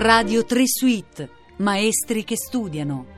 Radio 3 Suite, maestri che studiano.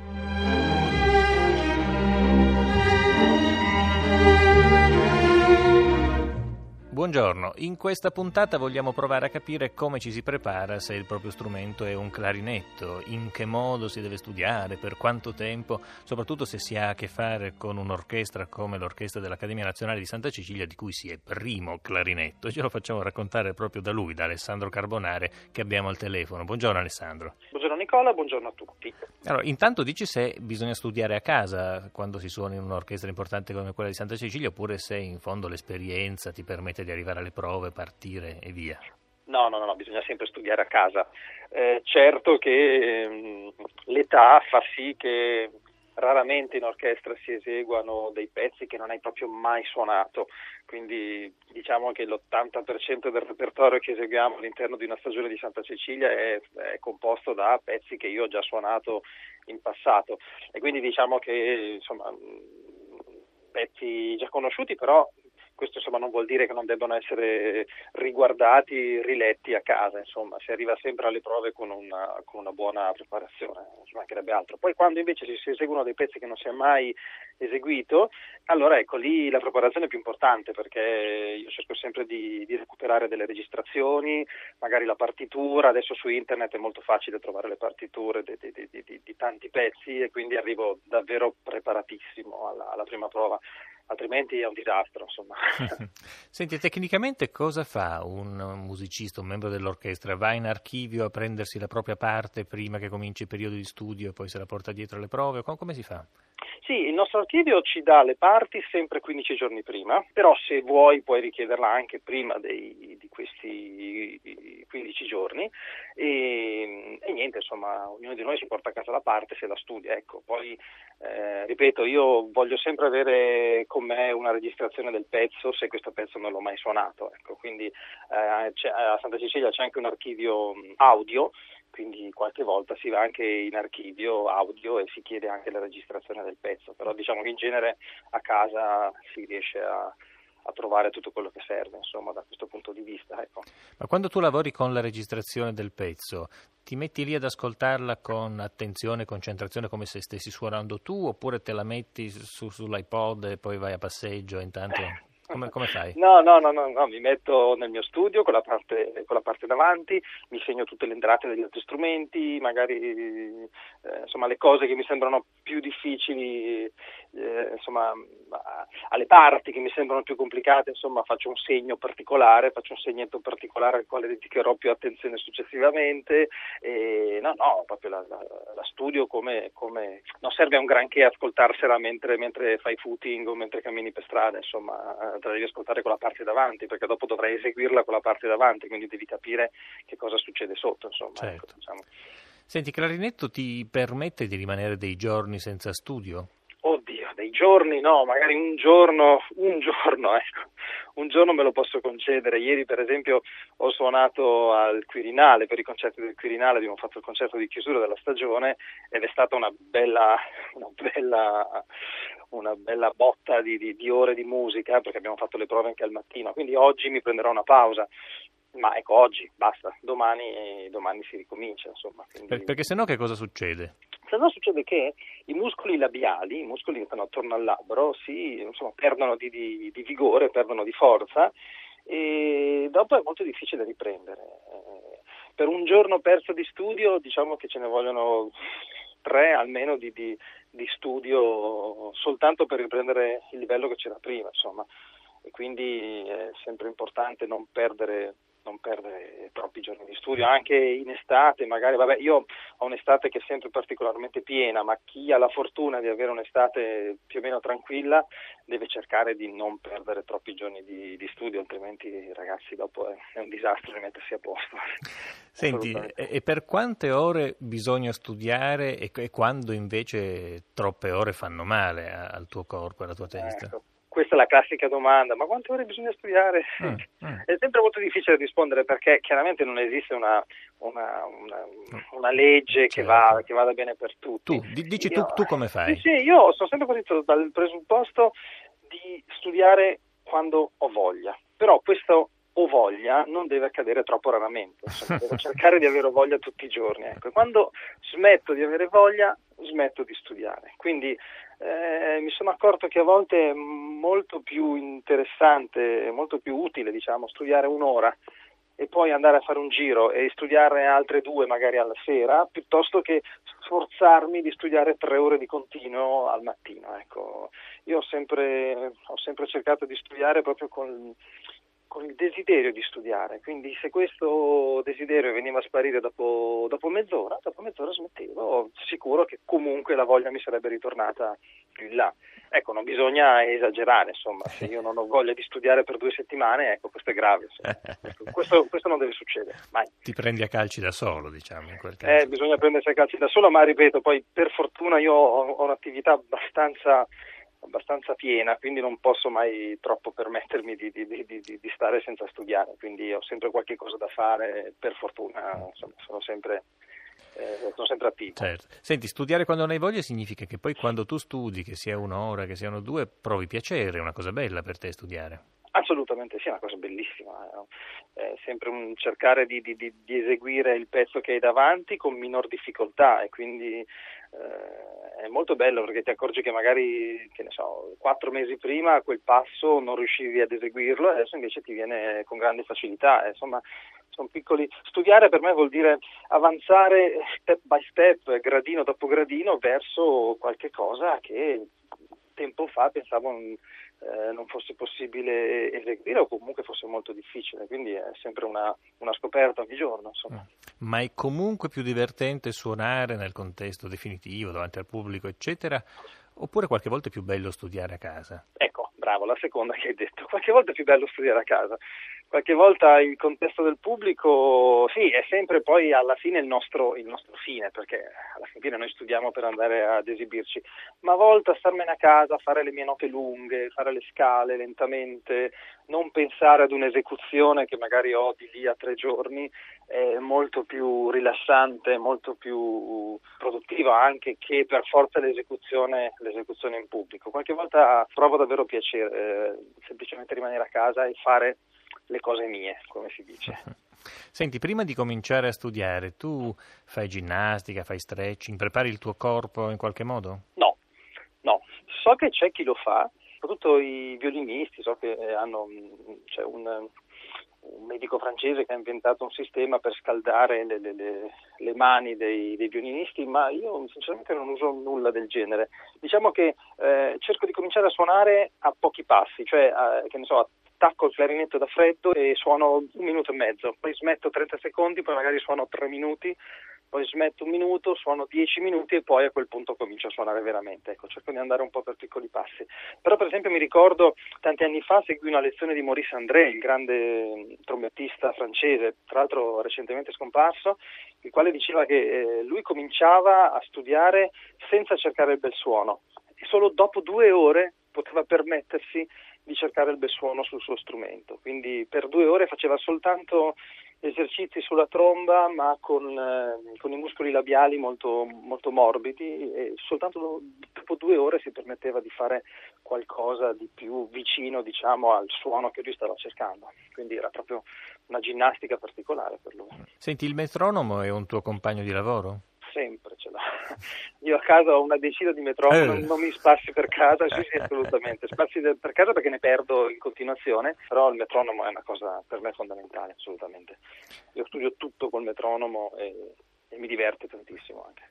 Buongiorno, in questa puntata vogliamo provare a capire come ci si prepara se il proprio strumento è un clarinetto, in che modo si deve studiare, per quanto tempo, soprattutto se si ha a che fare con un'orchestra come l'Orchestra dell'Accademia Nazionale di Santa Cecilia di cui si è primo clarinetto. Ce lo facciamo raccontare proprio da lui, da Alessandro Carbonare che abbiamo al telefono. Buongiorno Alessandro. Buongiorno Nicola, buongiorno a tutti. Allora, intanto dici se bisogna studiare a casa quando si suona in un'orchestra importante come quella di Santa Cecilia oppure se in fondo l'esperienza ti permette di arrivare alle prove, partire e via? No, no, no, bisogna sempre studiare a casa. Eh, certo che ehm, l'età fa sì che raramente in orchestra si eseguano dei pezzi che non hai proprio mai suonato, quindi diciamo che l'80% del repertorio che eseguiamo all'interno di una stagione di Santa Cecilia è, è, composto da pezzi che io ho già suonato in passato. E quindi diciamo che insomma pezzi già conosciuti però questo insomma, non vuol dire che non debbano essere riguardati, riletti a casa, insomma, si arriva sempre alle prove con una, con una buona preparazione, ci mancherebbe altro. Poi quando invece si eseguono dei pezzi che non si è mai eseguito, allora ecco lì la preparazione è più importante perché io cerco sempre di, di recuperare delle registrazioni, magari la partitura, adesso su internet è molto facile trovare le partiture di, di, di, di tanti pezzi e quindi arrivo davvero preparatissimo alla, alla prima prova altrimenti è un disastro. Insomma. Senti, tecnicamente cosa fa un musicista, un membro dell'orchestra? Va in archivio a prendersi la propria parte prima che cominci il periodo di studio e poi se la porta dietro alle prove? Come si fa? Sì, il nostro archivio ci dà le parti sempre 15 giorni prima, però se vuoi puoi richiederla anche prima dei, di questi 15 giorni e, e, niente, insomma, ognuno di noi si porta a casa la parte se la studia. Ecco. Poi, eh, ripeto, io voglio sempre avere con me una registrazione del pezzo se questo pezzo non l'ho mai suonato. Ecco. Quindi eh, a Santa Cecilia c'è anche un archivio audio quindi qualche volta si va anche in archivio audio e si chiede anche la registrazione del pezzo, però diciamo che in genere a casa si riesce a, a trovare tutto quello che serve, insomma, da questo punto di vista. Ecco. Ma quando tu lavori con la registrazione del pezzo, ti metti lì ad ascoltarla con attenzione e concentrazione come se stessi suonando tu, oppure te la metti su, sull'iPod e poi vai a passeggio e intanto... Come, come, fai? No, no, no, no, no, mi metto nel mio studio con la, parte, con la parte davanti, mi segno tutte le entrate degli altri strumenti, magari eh, insomma le cose che mi sembrano più difficili, eh, insomma alle parti che mi sembrano più complicate, insomma faccio un segno particolare, faccio un segnetto particolare al quale dedicherò più attenzione successivamente e no, no, proprio la, la, la studio come, come, non serve a un granché ascoltarsela mentre, mentre fai footing o mentre cammini per strada, insomma te la devi ascoltare con la parte davanti, perché dopo dovrai eseguirla con la parte davanti, quindi devi capire che cosa succede sotto. Insomma, certo. ecco, diciamo. Senti, clarinetto ti permette di rimanere dei giorni senza studio? Dei giorni no, magari un giorno, un giorno, ecco, un giorno me lo posso concedere. Ieri, per esempio, ho suonato al Quirinale, per i concerti del Quirinale abbiamo fatto il concerto di chiusura della stagione ed è stata una bella, una bella, una bella botta di, di, di ore di musica perché abbiamo fatto le prove anche al mattino. Quindi oggi mi prenderò una pausa ma ecco oggi basta, domani, domani si ricomincia. Insomma, quindi... Perché se no che cosa succede? Se no succede che i muscoli labiali, i muscoli che stanno attorno al labbro, si, insomma, perdono di, di, di, vigore, perdono di forza e dopo è molto difficile riprendere. Eh, per un giorno perso di studio diciamo che ce ne vogliono tre almeno di, di, di studio soltanto per riprendere il livello che c'era prima, insomma. E quindi è sempre importante non perdere non perdere troppi giorni di studio, anche in estate, magari, vabbè, io ho un'estate che è sempre particolarmente piena, ma chi ha la fortuna di avere un'estate più o meno tranquilla deve cercare di non perdere troppi giorni di, di studio, altrimenti ragazzi dopo è, è un disastro rimettersi a posto. Senti, e per quante ore bisogna studiare e, e quando invece troppe ore fanno male al tuo corpo e alla tua testa? Ecco questa è la classica domanda, ma quante ore bisogna studiare? Mm, mm. È sempre molto difficile rispondere perché chiaramente non esiste una, una, una, una legge che, certo. va, che, vada bene per tutti. Tu, dici io, tu, tu, come fai? Sì, sì, io sono sempre partito dal presupposto di studiare quando ho voglia, però questo ho voglia non deve accadere troppo raramente, insomma, devo cercare di avere voglia tutti i giorni. Ecco. Quando smetto di avere voglia, smetto di studiare. Quindi eh, mi sono accorto che a volte è molto più interessante, molto più utile, diciamo, studiare un'ora e poi andare a fare un giro e studiarne altre due magari alla sera, piuttosto che sforzarmi di studiare tre ore di continuo al mattino. Ecco. Io ho sempre, ho sempre cercato di studiare proprio con, con il desiderio di studiare, quindi se questo desiderio veniva a sparire dopo, dopo, mezz'ora, dopo mezz'ora smettevo, sicuro che comunque la voglia mi sarebbe ritornata più in là. Ecco, non bisogna esagerare, insomma, se io non ho voglia di studiare per due settimane, ecco, questo è grave. Ecco, questo, questo, non deve succedere, mai. Ti prendi a calci da solo, diciamo, in quel caso. Eh, bisogna prendersi a calci da solo, ma ripeto, poi per fortuna io ho, ho un'attività abbastanza abbastanza piena, quindi non posso mai troppo permettermi di, di, di, di, stare senza studiare, quindi ho sempre qualche cosa da fare, per fortuna insomma, sono, sempre, eh, sono sempre attivo. Certo. Senti, studiare quando non hai voglia significa che poi quando tu studi, che sia un'ora, che siano due, provi piacere, è una cosa bella per te studiare. Assolutamente sì, è una cosa bellissima, è sempre un cercare di, di, di, eseguire il pezzo che hai davanti con minor difficoltà e quindi eh, è molto bello perché ti accorgi che magari, che ne so, quattro mesi prima quel passo non riuscivi ad eseguirlo adesso invece ti viene con grande facilità, insomma sono piccoli. Studiare per me vuol dire avanzare step by step, gradino dopo gradino verso qualche cosa che tempo fa pensavo eh, non fosse possibile eseguire o comunque fosse molto difficile, quindi è sempre una, una scoperta ogni giorno. Insomma. Mm. Ma è comunque più divertente suonare nel contesto definitivo, davanti al pubblico, eccetera, oppure qualche volta è più bello studiare a casa? Ecco, bravo, la seconda che hai detto, qualche volta è più bello studiare a casa qualche volta il contesto del pubblico, sì, è sempre poi alla fine il nostro, il nostro, fine, perché alla fine noi studiamo per andare ad esibirci, ma a volte starmene a casa, fare le mie note lunghe, fare le scale lentamente, non pensare ad un'esecuzione che magari ho di lì a tre giorni, è molto più rilassante, molto più produttiva anche che per forza l'esecuzione, l'esecuzione in pubblico. Qualche volta provo davvero piacere eh, semplicemente rimanere a casa e fare le cose mie, come si dice. Senti, prima di cominciare a studiare, tu fai ginnastica, fai stretching, prepari il tuo corpo in qualche modo? No, no. So che c'è chi lo fa, soprattutto i violinisti, so che hanno c'è un, un medico francese che ha inventato un sistema per scaldare le, le, le, le mani dei, dei, violinisti, ma io sinceramente non uso nulla del genere. Diciamo che eh, cerco di cominciare a suonare a pochi passi, cioè a, che ne so, a attacco il clarinetto da freddo e suono un minuto e mezzo, poi smetto 30 secondi, poi magari suono 3 minuti, poi smetto un minuto, suono 10 minuti e poi a quel punto comincio a suonare veramente. Ecco, cerco di andare un po' per piccoli passi. Però per esempio mi ricordo tanti anni fa seguì una lezione di Maurice André, il grande trombettista francese, tra l'altro recentemente scomparso, il quale diceva che eh, lui cominciava a studiare senza cercare il bel suono e solo dopo due ore poteva permettersi di cercare il bel suono sul suo strumento. Quindi per due ore faceva soltanto esercizi sulla tromba ma con, eh, con i muscoli labiali molto, molto, morbidi e soltanto dopo due ore si permetteva di fare qualcosa di più vicino diciamo, al suono che lui stava cercando. Quindi era proprio una ginnastica particolare per lui. Senti, il metronomo è un tuo compagno di lavoro? Sempre ce l'ho. Io a casa ho una decina di metronomi, non, eh. non mi spazio per casa, sì, sì, assolutamente. Spazio per casa perché ne perdo in continuazione, però il metronomo è una cosa per me fondamentale, assolutamente. Io studio tutto col metronomo e, e mi diverte tantissimo anche.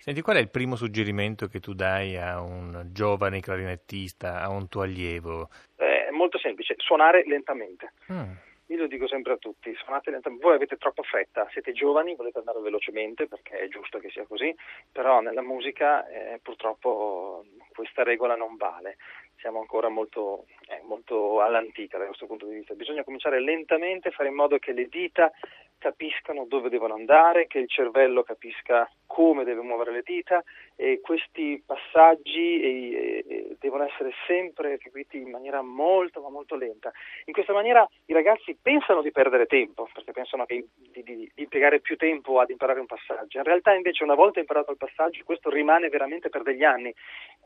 Senti, qual è il primo suggerimento che tu dai a un giovane clarinettista, a un tuo allievo? Eh, è molto semplice, suonare lentamente. Mm io lo dico sempre a tutti, suonate lentamente, voi avete troppa fretta, siete giovani, volete andare velocemente perché è giusto che sia così, però nella musica eh, purtroppo questa regola non vale, siamo ancora molto, eh, molto all'antica da questo punto di vista, bisogna cominciare lentamente, fare in modo che le dita capiscano dove devono andare, che il cervello capisca come deve muovere le dita e questi passaggi e, e, devono essere sempre eseguiti in maniera molto ma molto lenta. In questa maniera i ragazzi pensano di perdere tempo, perché pensano che, di, di, di, impiegare più tempo ad imparare un passaggio. In realtà invece una volta imparato il passaggio questo rimane veramente per degli anni.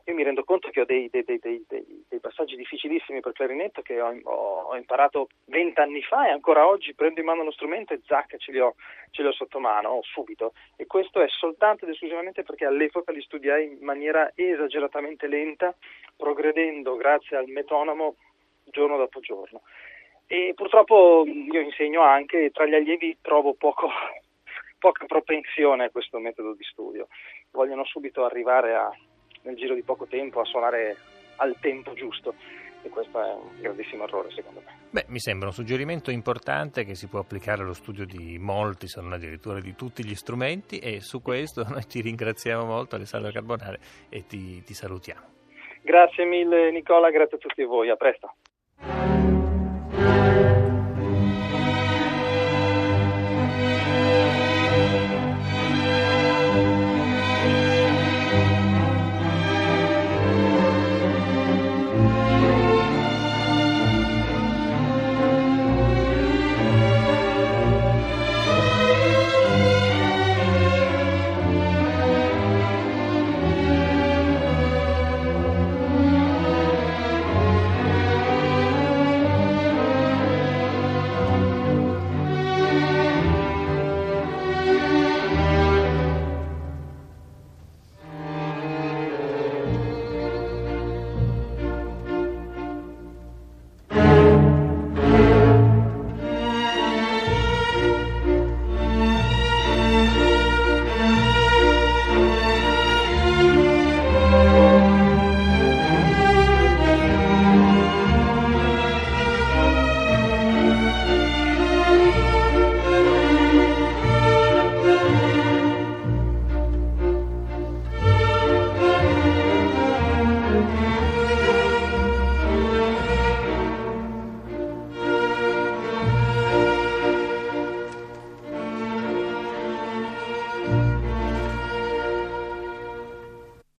Io mi rendo conto che ho dei, dei, dei, dei passaggi difficilissimi per clarinetto che ho, ho, ho imparato vent'anni fa e ancora oggi prendo in mano lo strumento e zac ce li ho, ce li ho sotto mano subito. E questo è soltanto ed esclusivamente perché all'epoca li studiai in maniera esageratamente lenta, progredendo grazie al metonomo giorno dopo giorno. E purtroppo io insegno anche, tra gli allievi trovo poco, poca propensione a questo metodo di studio. Vogliono subito arrivare a, nel giro di poco tempo a suonare al tempo giusto e questo è un grandissimo errore secondo me. Beh, mi sembra un suggerimento importante che si può applicare allo studio di molti, se non addirittura di tutti gli strumenti e su questo noi ti ringraziamo molto Alessandro Carbonare e ti, ti salutiamo. Grazie mille Nicola, grazie a tutti voi, a presto.